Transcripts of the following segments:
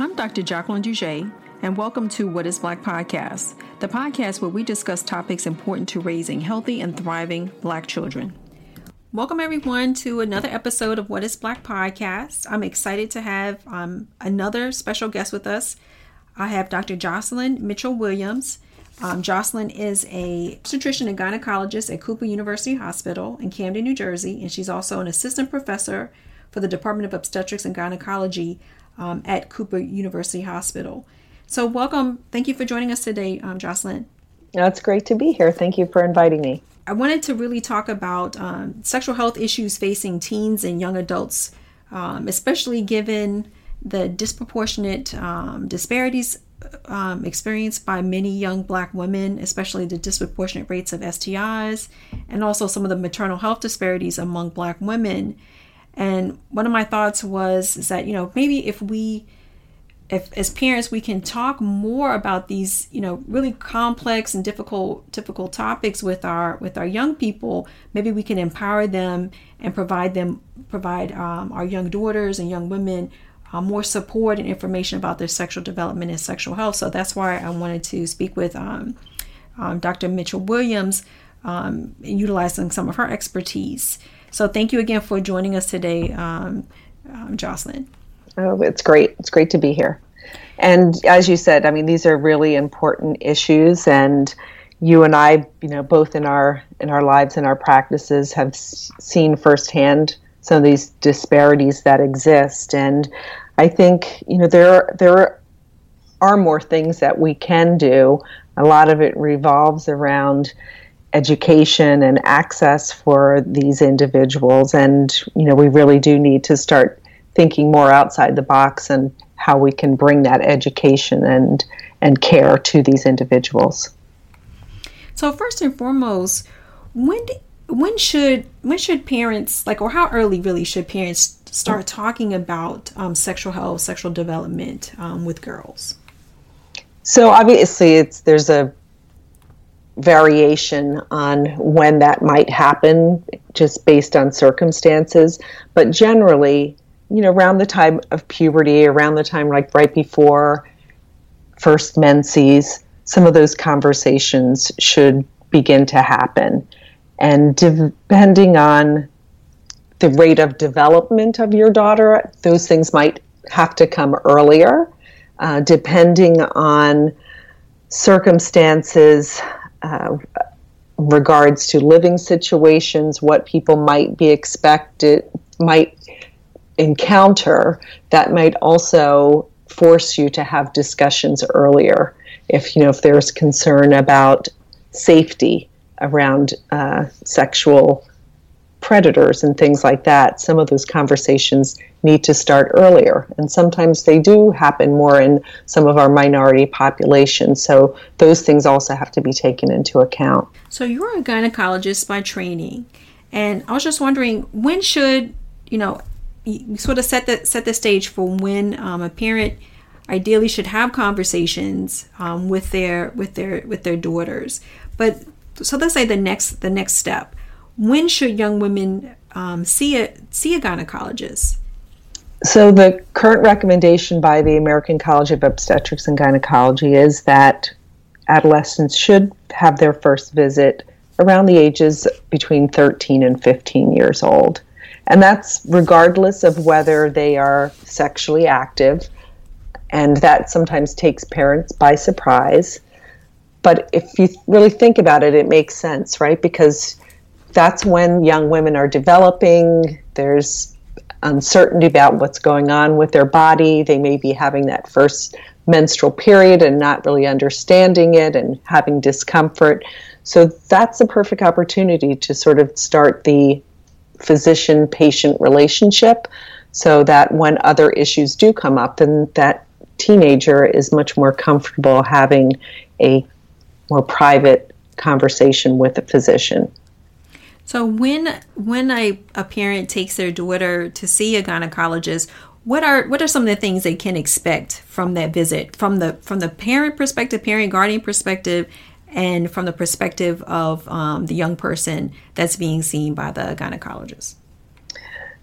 I'm Dr. Jacqueline Dougé, and welcome to What is Black Podcast, the podcast where we discuss topics important to raising healthy and thriving Black children. Welcome, everyone, to another episode of What is Black Podcast. I'm excited to have um, another special guest with us. I have Dr. Jocelyn Mitchell Williams. Um, Jocelyn is a obstetrician and gynecologist at Cooper University Hospital in Camden, New Jersey, and she's also an assistant professor for the Department of Obstetrics and Gynecology um, at Cooper University Hospital. So, welcome. Thank you for joining us today, um, Jocelyn. No, it's great to be here. Thank you for inviting me. I wanted to really talk about um, sexual health issues facing teens and young adults, um, especially given the disproportionate um, disparities um, experienced by many young black women, especially the disproportionate rates of STIs, and also some of the maternal health disparities among black women. And one of my thoughts was is that you know maybe if we if as parents we can talk more about these you know really complex and difficult difficult topics with our with our young people maybe we can empower them and provide them provide um, our young daughters and young women uh, more support and information about their sexual development and sexual health. So that's why i wanted to speak with um, um, dr mitchell williams um, utilizing some of her expertise so thank you again for joining us today, um, um, Jocelyn. Oh, it's great. It's great to be here. And as you said, I mean, these are really important issues, and you and I, you know, both in our in our lives and our practices, have seen firsthand some of these disparities that exist. And I think, you know, there there are more things that we can do. A lot of it revolves around education and access for these individuals. And you know we really do need to start thinking more outside the box and how we can bring that education and and care to these individuals. So first and foremost when when should when should parents like or how early really should parents start talking about um, sexual health sexual development um, with girls? So obviously it's there's a variation on when that might happen, just based on circumstances. But generally, you know, around the time of puberty, around the time like right before first menses, some of those conversations should begin to happen. And depending on the rate of development of your daughter, those things might have to come earlier, uh, depending on circumstances uh, regards to living situations, what people might be expected, might encounter, that might also force you to have discussions earlier. If you know if there's concern about safety around uh, sexual predators and things like that, some of those conversations need to start earlier. And sometimes they do happen more in some of our minority populations. So those things also have to be taken into account. So you're a gynecologist by training. And I was just wondering when should, you know, you sort of set the set the stage for when um, a parent ideally should have conversations um, with their with their with their daughters. But so let's say the next the next step when should young women um, see a see a gynecologist? So the current recommendation by the American College of Obstetrics and Gynecology is that adolescents should have their first visit around the ages between 13 and 15 years old. And that's regardless of whether they are sexually active, and that sometimes takes parents by surprise. But if you really think about it, it makes sense, right? Because that's when young women are developing. There's uncertainty about what's going on with their body. They may be having that first menstrual period and not really understanding it and having discomfort. So that's a perfect opportunity to sort of start the physician patient relationship so that when other issues do come up, then that teenager is much more comfortable having a more private conversation with a physician. So when when a, a parent takes their daughter to see a gynecologist, what are what are some of the things they can expect from that visit from the from the parent perspective, parent guardian perspective, and from the perspective of um, the young person that's being seen by the gynecologist?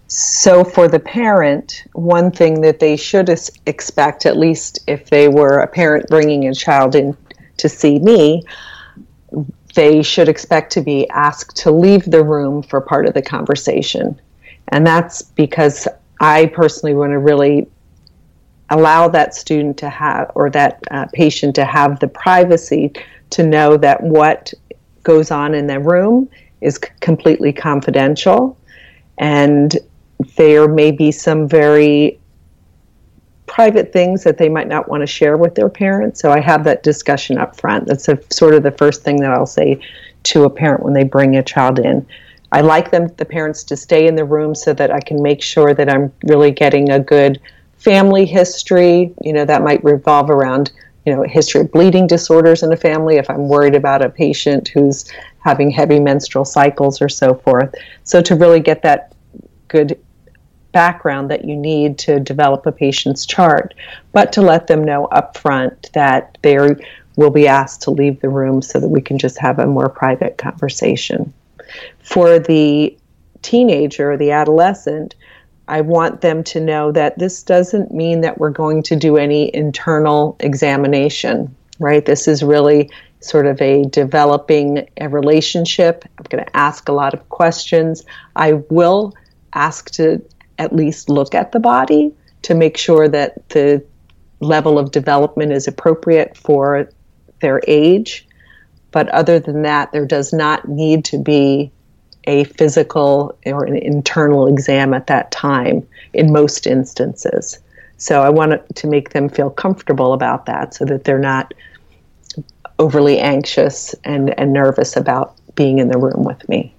So, for the parent, one thing that they should expect, at least if they were a parent bringing a child in to see me, they should expect to be asked to leave the room for part of the conversation. And that's because I personally want to really allow that student to have, or that uh, patient to have the privacy to know that what goes on in the room is c- completely confidential. And there may be some very private things that they might not want to share with their parents. So I have that discussion up front. That's a, sort of the first thing that I'll say to a parent when they bring a child in. I like them, the parents, to stay in the room so that I can make sure that I'm really getting a good family history. You know, that might revolve around, you know, history of bleeding disorders in a family if I'm worried about a patient who's having heavy menstrual cycles or so forth. So to really get that good background that you need to develop a patient's chart, but to let them know upfront that they will be asked to leave the room so that we can just have a more private conversation. For the teenager or the adolescent, I want them to know that this doesn't mean that we're going to do any internal examination, right? This is really sort of a developing a relationship. I'm going to ask a lot of questions. I will ask to at least look at the body to make sure that the level of development is appropriate for their age. But other than that, there does not need to be a physical or an internal exam at that time in most instances. So I want to make them feel comfortable about that so that they're not overly anxious and, and nervous about being in the room with me.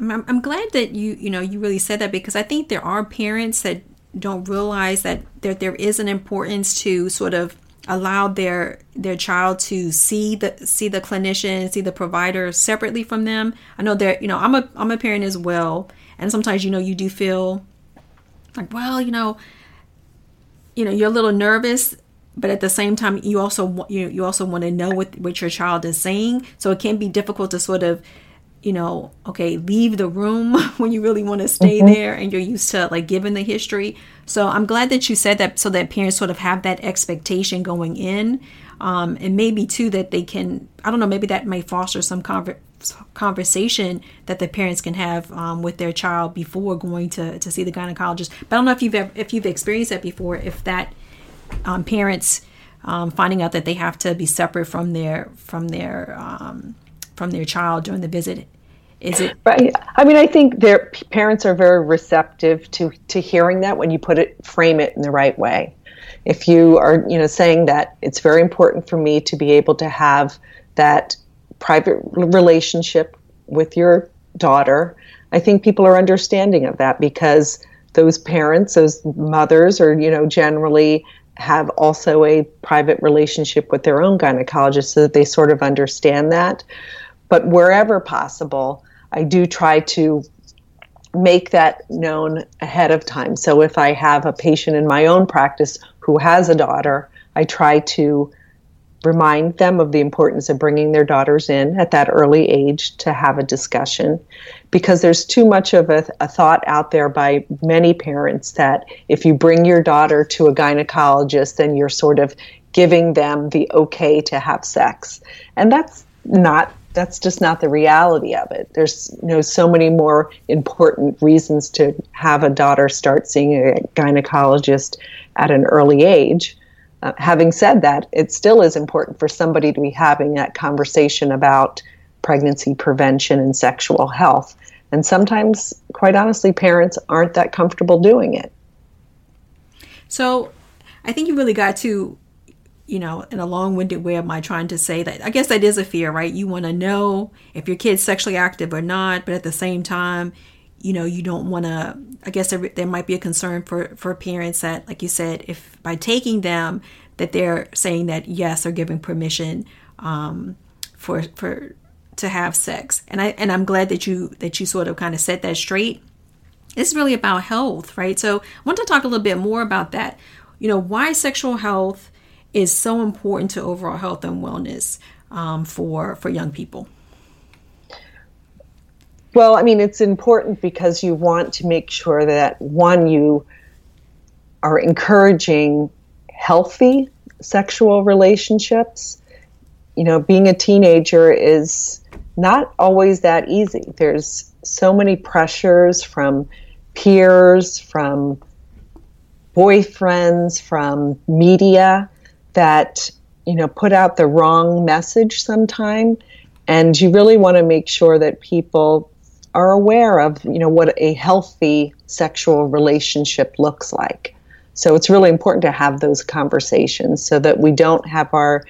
I'm, I'm glad that you you know you really said that because I think there are parents that don't realize that there, there is an importance to sort of allow their their child to see the see the clinician see the provider separately from them. I know that you know i'm a i'm a parent as well. And sometimes you know you do feel like well you know you know you're a little nervous but at the same time you also you, you also want to know what what your child is saying. So it can be difficult to sort of you know, okay, leave the room when you really want to stay mm-hmm. there and you're used to like giving the history. So I'm glad that you said that so that parents sort of have that expectation going in. Um, and maybe too that they can, I don't know, maybe that may foster some conver- conversation that the parents can have um, with their child before going to, to see the gynecologist. But I don't know if you've ever, if you've experienced that before, if that um, parents um, finding out that they have to be separate from their from their um, from their child during the visit? Is it right. I mean i think their parents are very receptive to to hearing that when you put it frame it in the right way. If you are you know saying that it's very important for me to be able to have that private relationship with your daughter. I think people are understanding of that because those parents those mothers are you know generally have also a private relationship with their own gynecologist so that they sort of understand that but wherever possible, I do try to make that known ahead of time. So if I have a patient in my own practice who has a daughter, I try to remind them of the importance of bringing their daughters in at that early age to have a discussion because there's too much of a, a, thought out there by many parents that if you bring your daughter to a gynecologist then you're sort of giving them the okay to have sex and that's not that's just not the reality of it. There's you know so many more important reasons to have a daughter start seeing a gynecologist at an early age. Uh, having said that, it still is important for somebody to be having that conversation about pregnancy prevention and sexual health. And sometimes, quite honestly, parents aren't that comfortable doing it. So, I think you really got to you know, in a long winded way, am I trying to say that? I guess that is a fear, right? You want to know if your kid's sexually active or not, but at the same time, you know, you don't want to. I guess there, there might be a concern for for parents that, like you said, if by taking them, that they're saying that yes, they're giving permission um, for for to have sex. And I and I'm glad that you that you sort of kind of set that straight. It's really about health, right? So I want to talk a little bit more about that. You know, why sexual health is so important to overall health and wellness um, for for young people? Well, I mean, it's important because you want to make sure that one, you are encouraging healthy sexual relationships. You know, being a teenager is not always that easy. There's so many pressures from peers, from boyfriends, from media that, you know, put out the wrong message sometime. And you really want to make sure that people are aware of, you know, what a healthy sexual relationship looks like. So it's really important to have those conversations so that we don't have our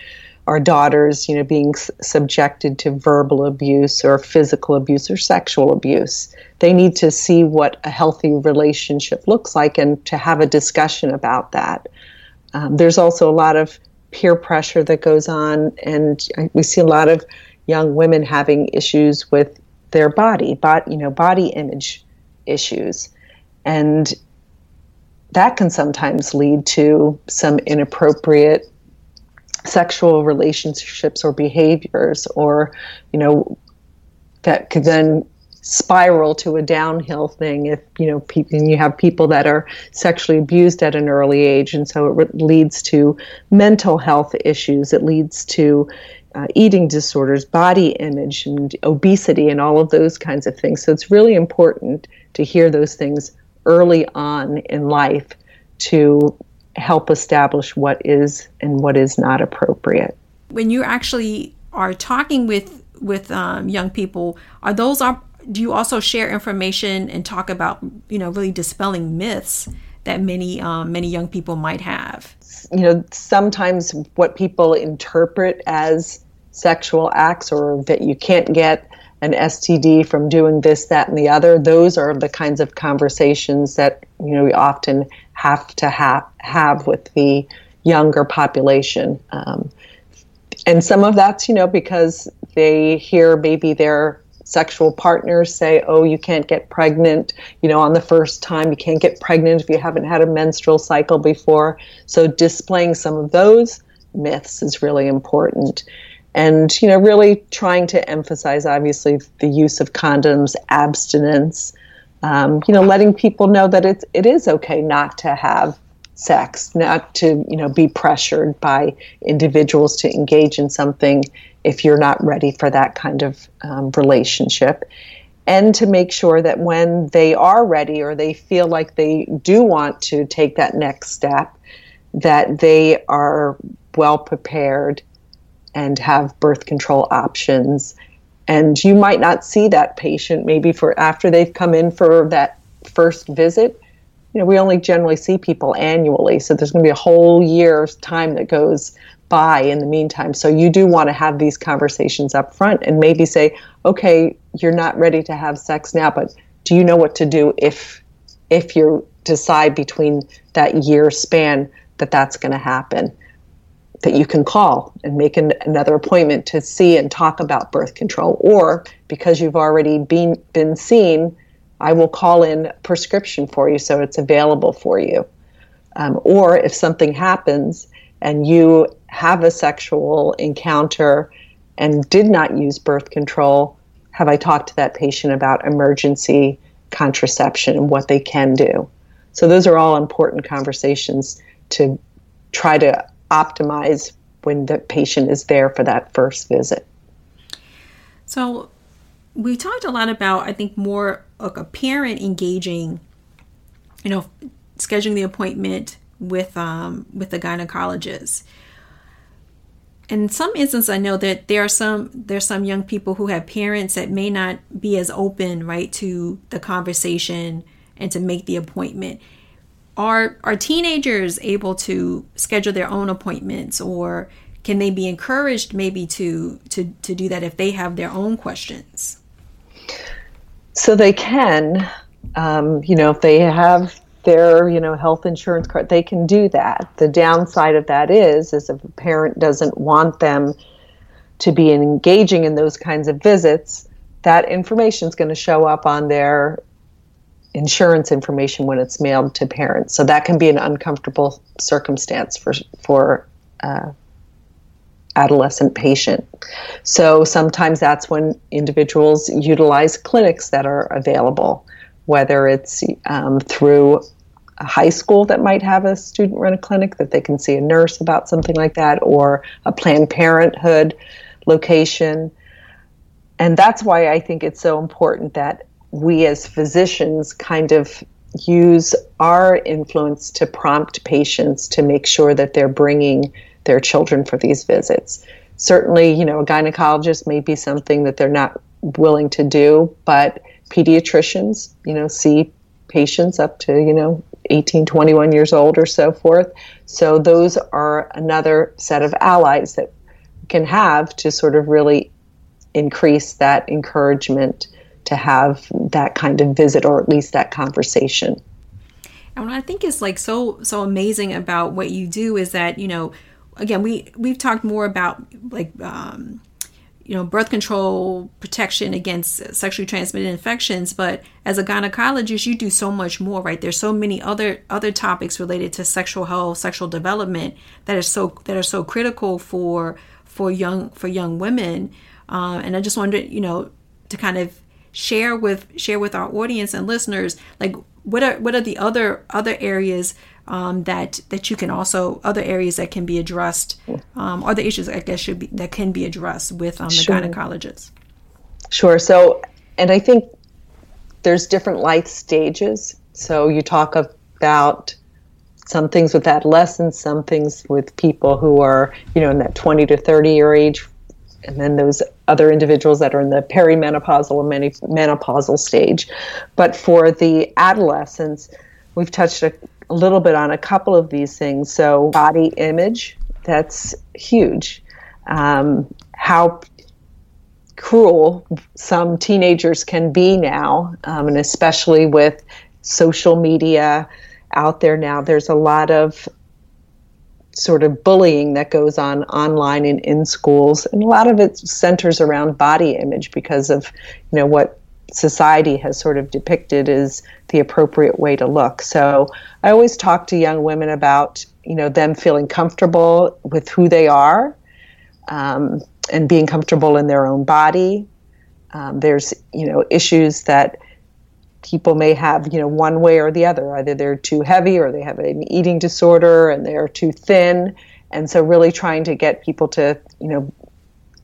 our daughters, you know, being s- subjected to verbal abuse or physical abuse or sexual abuse. They need to see what a healthy relationship looks like and to have a discussion about that. Um, there's also a lot of peer pressure that goes on, and we see a lot of young women having issues with their body, but you know, body image issues, and that can sometimes lead to some inappropriate sexual relationships or behaviors or you know that could then spiral to a downhill thing if you know people you have people that are sexually abused at an early age and so it leads to mental health issues it leads to uh, eating disorders body image and obesity and all of those kinds of things so it's really important to hear those things early on in life to help establish what is and what is not appropriate. When you actually are talking with with um, young people, are those are do you also share information and talk about you know really dispelling myths that many um, many young people might have? You know, sometimes what people interpret as sexual acts or that you can't get an STD from doing this, that, and the other. Those are the kinds of conversations that you know we often have to have have with the younger population. Um, and some of that's you know because they hear maybe their sexual partners say, "Oh, you can't get pregnant," you know, on the first time. You can't get pregnant if you haven't had a menstrual cycle before. So displaying some of those myths is really important and you know really trying to emphasize obviously the use of condoms abstinence um, you know letting people know that it's it is okay not to have sex not to you know be pressured by individuals to engage in something if you're not ready for that kind of um, relationship and to make sure that when they are ready or they feel like they do want to take that next step that they are well prepared and have birth control options. And you might not see that patient maybe for after they've come in for that first visit. You know, we only generally see people annually, so there's going to be a whole year's time that goes by in the meantime. So you do want to have these conversations up front and maybe say, okay, you're not ready to have sex now, but do you know what to do if if you decide between that year span that that's going to happen? that you can call and make an, another appointment to see and talk about birth control. Or because you've already been, been seen, I will call in prescription for you so it's available for you. Um, or if something happens and you have a sexual encounter and did not use birth control, have I talked to that patient about emergency contraception and what they can do? So, those are all important conversations to try to optimize when the patient is there for that first visit. So, we talked a lot about, I think, more like a parent engaging, you know, scheduling the appointment with um, with the gynecologist. In some instances, I know that there are some there's some young people who have parents that may not be as open, right, to the conversation and to make the appointment are are teenagers able to schedule their own appointments or can they be encouraged maybe to to to do that if they have their own questions so they can um, you know if they have their you know health insurance card they can do that the downside of that is is if a parent doesn't want them to be engaging in those kinds of visits that information is going to show up on their insurance information when it's mailed to parents. So that can be an uncomfortable circumstance for for uh, adolescent patient. So sometimes that's when individuals utilize clinics that are available, whether it's um, through a high school that might have a student run a clinic that they can see a nurse about something like that, or a Planned Parenthood location. And that's why I think it's so important that we as physicians kind of use our influence to prompt patients to make sure that they're bringing their children for these visits. Certainly, you know, a gynecologist may be something that they're not willing to do, but pediatricians, you know, see patients up to, you know, 18, 21 years old or so forth. So those are another set of allies that can have to sort of really increase that encouragement to have that kind of visit or at least that conversation. And what I think is like so so amazing about what you do is that you know, again we we've talked more about like um, you know birth control protection against sexually transmitted infections but as a gynecologist you do so much more right? There's so many other other topics related to sexual health sexual development that are so that are so critical for for young for young women. Uh, and i just wanted you know to kind of share with share with our audience and listeners like what are what are the other other areas um, that that you can also other areas that can be addressed um, or the issues I guess should be that can be addressed with um, sure. the gynecologist. Sure. So, and I think there's different life stages. So you talk about some things with adolescents, some things with people who are you know in that 20 to 30 year age and then those other individuals that are in the perimenopausal or menopausal stage. But for the adolescents, we've touched a, little bit on a couple of these things. So, body image, that's huge. Um, how cruel some teenagers can be now, um, and especially with social media out there now, there's a lot of sort of bullying that goes on online and in schools and a lot of it centers around body image because of you know what society has sort of depicted as the appropriate way to look so i always talk to young women about you know them feeling comfortable with who they are um, and being comfortable in their own body um, there's you know issues that people may have, you know, one way or the other. Either they're too heavy or they have an eating disorder and they're too thin. And so really trying to get people to, you know,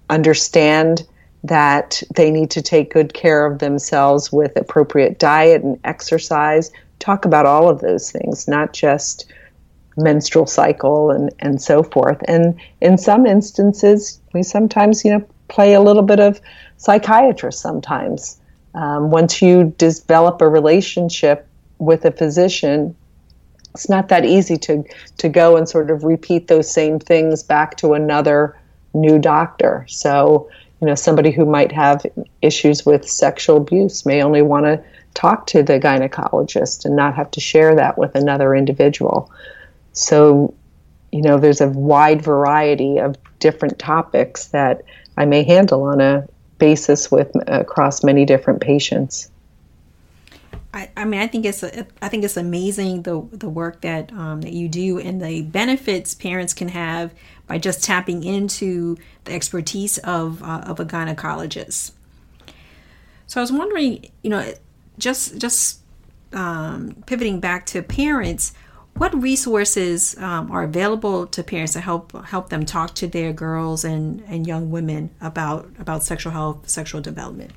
understand that they need to take good care of themselves with appropriate diet and exercise. Talk about all of those things, not just menstrual cycle and, and so forth. And in some instances, we sometimes, you know, play a little bit of psychiatrist sometimes um, once you develop a relationship with a physician, it's not that easy to to go and sort of repeat those same things back to another new doctor. So, you know, somebody who might have issues with sexual abuse may only want to talk to the gynecologist and not have to share that with another individual. So, you know, there's a wide variety of different topics that I may handle on a basis with across many different patients. I, I mean, I think it's a, I think it's amazing the the work that um, that you do and the benefits parents can have by just tapping into the expertise of uh, of a gynecologist. So I was wondering, you know, just just um, pivoting back to parents, what resources um, are available to parents to help help them talk to their girls and, and young women about about sexual health, sexual development?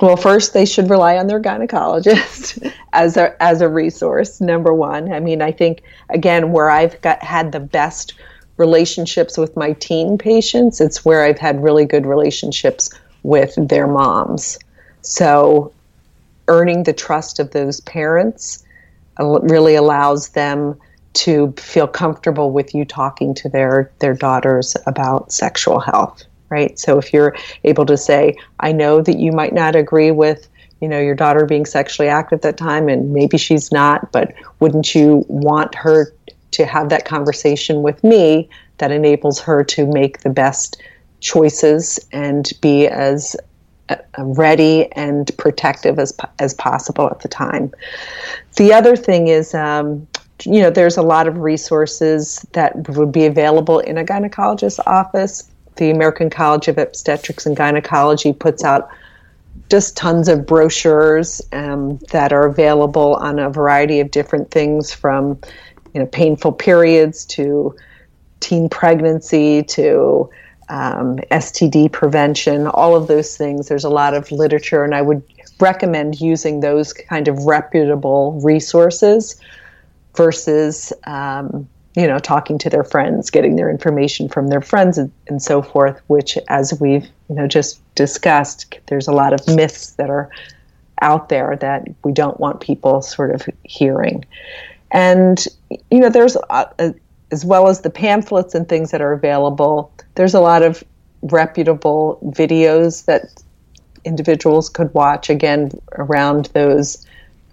Well, first they should rely on their gynecologist as a as a resource. Number one, I mean, I think again where I've got had the best relationships with my teen patients, it's where I've had really good relationships with their moms. So, earning the trust of those parents uh, really allows them to feel comfortable with you talking to their their daughters about sexual health right so if you're able to say i know that you might not agree with you know your daughter being sexually active at that time and maybe she's not but wouldn't you want her to have that conversation with me that enables her to make the best choices and be as uh, ready and protective as as possible at the time. The other thing is, um, you know, there's a lot of resources that would be available in a gynecologist's office. The American College of Obstetrics and Gynecology puts out just tons of brochures um, that are available on a variety of different things from you know painful periods to teen pregnancy to um, STD prevention, all of those things. There's a lot of literature, and I would recommend using those kind of reputable resources versus um, you know talking to their friends, getting their information from their friends, and, and so forth. Which, as we've you know just discussed, there's a lot of myths that are out there that we don't want people sort of hearing. And you know, there's a, a, as well as the pamphlets and things that are available. There's a lot of reputable videos that individuals could watch again around those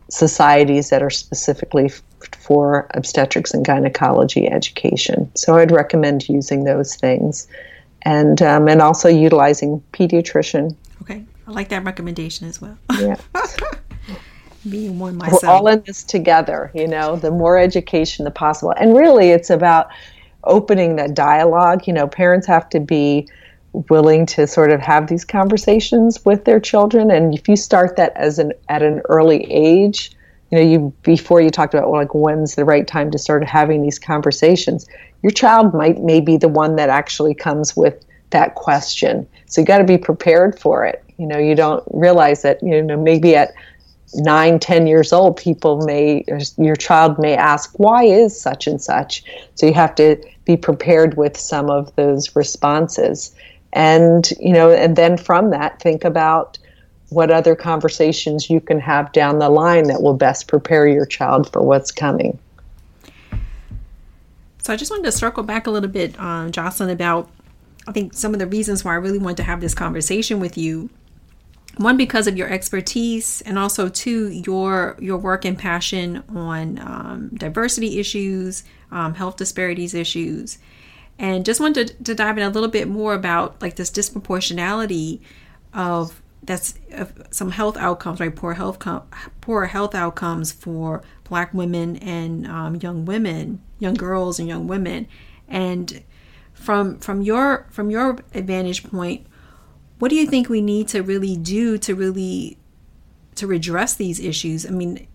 societies that are specifically f- for obstetrics and gynecology education. So I'd recommend using those things, and um, and also utilizing pediatrician. Okay, I like that recommendation as well. Yeah. Being one myself. We're all in this together, you know, the more education the possible. And really it's about opening that dialogue. You know, parents have to be willing to sort of have these conversations with their children. And if you start that as an at an early age you know you before you talked about well, like when's the right time to start having these conversations your child might may be the one that actually comes with that question. So you got to be prepared for it. You know you don't realize that you know maybe at nine ten years old people may your child may ask why is such and such? So you have to be prepared with some of those responses and you know and then from that think about what other conversations you can have down the line that will best prepare your child for what's coming. So i just wanted to circle back a little bit um, jocelyn about i think some of the reasons why i really wanted to have this conversation with you. One because of your expertise and also two your your work and passion on um, diversity issues um, health disparities issues and just wanted to, to, dive in a little bit more about like this disproportionality of that's some health outcomes right? Poor health com- poor health outcomes for black women and um, young women young girls and young women. And from from your from your vantage point what do you think we need to really do to really to redress these issues? I mean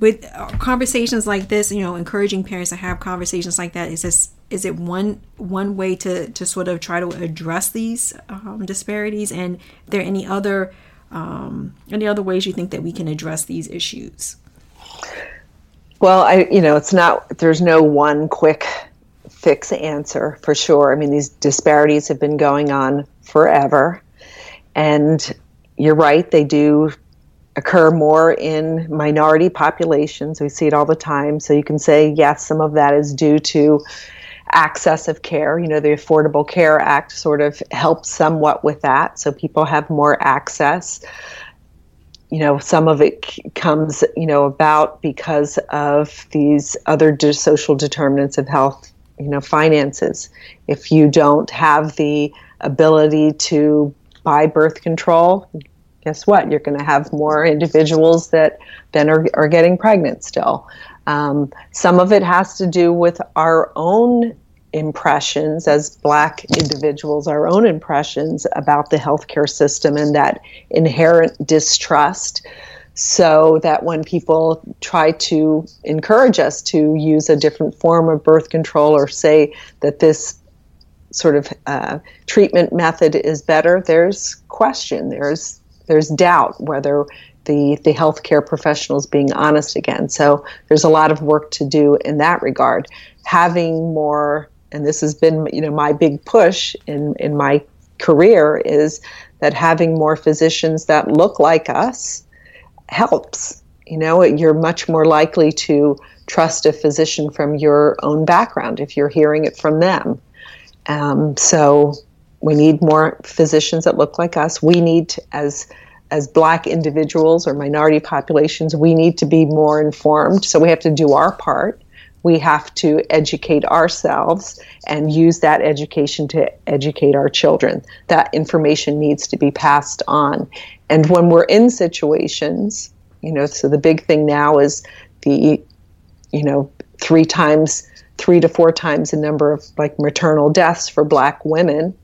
with conversations like this you know encouraging parents to have conversations like that is this is it one one way to to sort of try to address these um, disparities? And are there any other um, any other ways you think that we can address these issues? Well i you know it's not there's no one quick fix answer for sure. I mean these disparities have been going on forever. And you're right they do occur more in minority populations. We see it all the time. So you can say yes some of that is due to access of care. You know, the Affordable Care Act sort of helps somewhat with that, so people have more access. You know, some of it comes, you know, about because of these other de- social determinants of health, you know, finances. If you don't have the ability to buy birth control, guess what? You're going to have more individuals that then are, are getting pregnant still. Um, some of it has to do with our own impressions as black individuals, our own impressions about the healthcare system and that inherent distrust. So that when people try to encourage us to use a different form of birth control or say that this sort of uh, treatment method is better, there's question, there's there's doubt whether the, the healthcare professionals being honest again. So there's a lot of work to do in that regard. Having more, and this has been you know my big push in in my career is that having more physicians that look like us helps. You know, you're much more likely to trust a physician from your own background if you're hearing it from them. Um, so we need more physicians that look like us. We need, to, as as black individuals or minority populations, we need to be more informed. So we have to do our part. We have to educate ourselves and use that education to educate our children. That information needs to be passed on. And when we're in situations, you know, so the big thing now is the, you know, three times, three to four times the number of like maternal deaths for black women.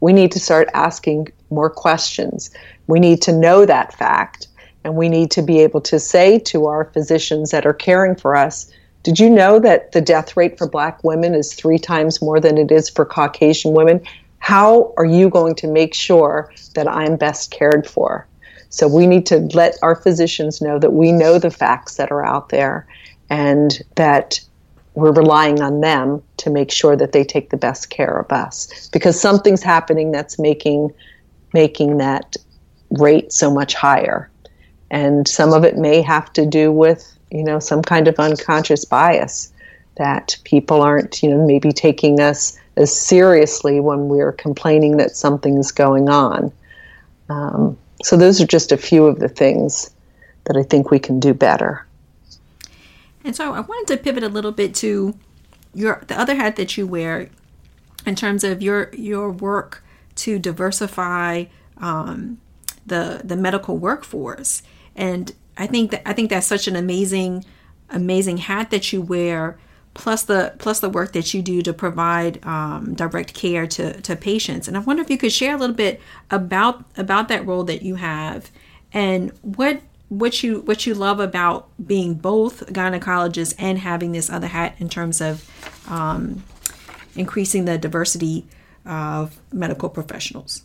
We need to start asking more questions. We need to know that fact, and we need to be able to say to our physicians that are caring for us, did you know that the death rate for black women is three times more than it is for Caucasian women? How are you going to make sure that I'm best cared for? So we need to let our physicians know that we know the facts that are out there and that we're relying on them to make sure that they take the best care of us because something's happening that's making making that rate so much higher. And some of it may have to do with you know some kind of unconscious bias that people aren't you know maybe taking us as seriously when we're complaining that something's going on. Um, so those are just a few of the things that i think we can do better. And so i wanted to pivot a little bit to your the other hat that you wear in terms of your your work to diversify um, the the medical workforce. And I think that I think that's such an amazing amazing hat that you wear plus the plus the work that you do to provide um, direct care to, to patients. And I wonder if you could share a little bit about about that role that you have and what what you what you love about being both gynecologist and having this other hat in terms of um, increasing the diversity of medical professionals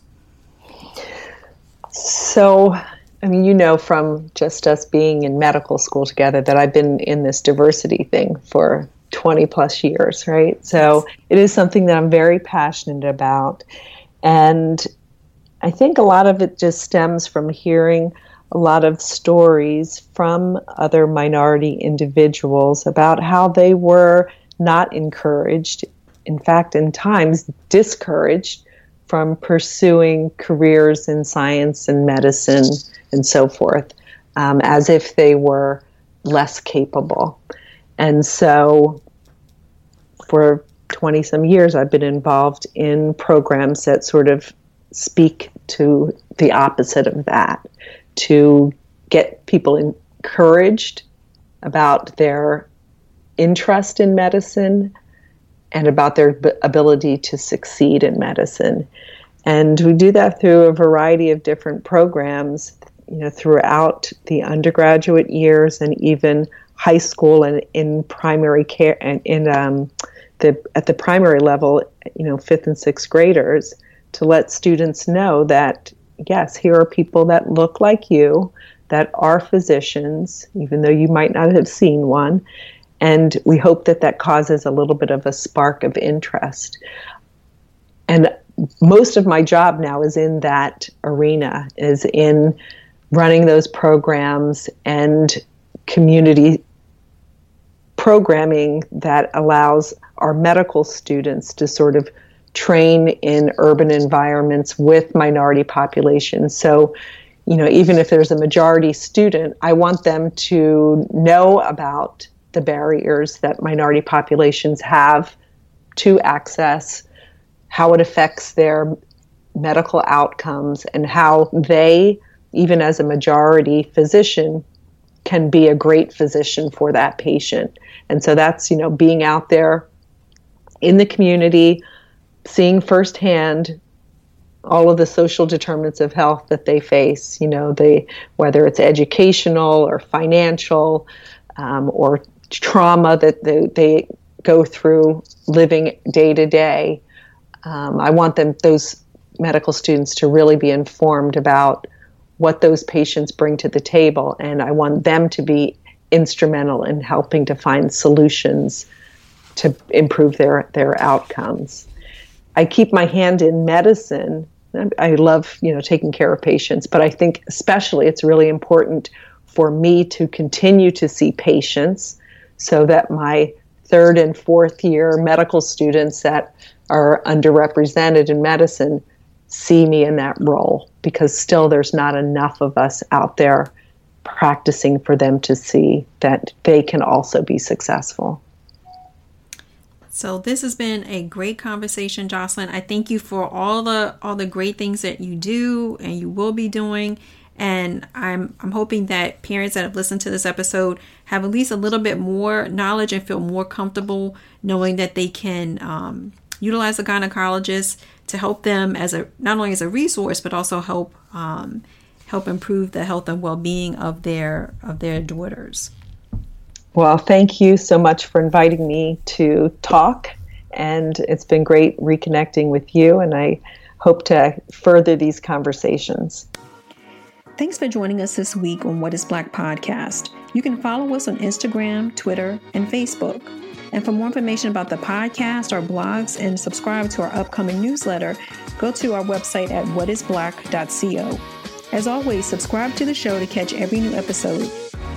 so I mean, you know from just us being in medical school together that I've been in this diversity thing for 20 plus years, right? So it is something that I'm very passionate about. And I think a lot of it just stems from hearing a lot of stories from other minority individuals about how they were not encouraged, in fact, in times discouraged from pursuing careers in science and medicine and so forth, um, as if they were less capable. And so for 20 some years, I've been involved in programs that sort of speak to the opposite of that, to get people encouraged about their interest in medicine and about their ability to succeed in medicine. And we do that through a variety of different programs you know, throughout the undergraduate years and even high school and in primary care and in um, the at the primary level, you know, fifth and sixth graders, to let students know that yes, here are people that look like you, that are physicians, even though you might not have seen one, and we hope that that causes a little bit of a spark of interest. And most of my job now is in that arena, is in running those programs and community programming that allows our medical students to sort of train in urban environments with minority populations. So, you know, even if there's a majority student, I want them to know about the barriers that minority populations have to access, how it affects their medical outcomes, and how they even as a majority physician, can be a great physician for that patient. And so that's, you know, being out there in the community, seeing firsthand all of the social determinants of health that they face, you know, they whether it's educational or financial um, or trauma that they, they, go through living day to day. Um, I want them, those medical students, to really be informed about what those patients bring to the table, and I want them to be instrumental in helping to find solutions to improve their their outcomes. I keep my hand in medicine. I love, you know, taking care of patients, but I think especially it's really important for me to continue to see patients so that my third and fourth year medical students that are underrepresented in medicine see me in that role because still there's not enough of us out there practicing for them to see that they can also be successful. So this has been a great conversation, Jocelyn. I thank you for all the all the great things that you do and you will be doing. And I'm I'm hoping that parents that have listened to this episode have at least a little bit more knowledge and feel more comfortable knowing that they can um, utilize a gynecologist to help them as a not only as a resource but also help um, help improve the health and well-being of their of their daughters. Well, thank you so much for inviting me to talk and it's been great reconnecting with you and I hope to further these conversations. Thanks for joining us this week on What is Black podcast. You can follow us on Instagram, Twitter, and Facebook. And for more information about the podcast, our blogs, and subscribe to our upcoming newsletter, go to our website at whatisblack.co. As always, subscribe to the show to catch every new episode.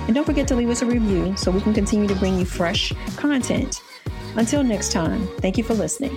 And don't forget to leave us a review so we can continue to bring you fresh content. Until next time, thank you for listening.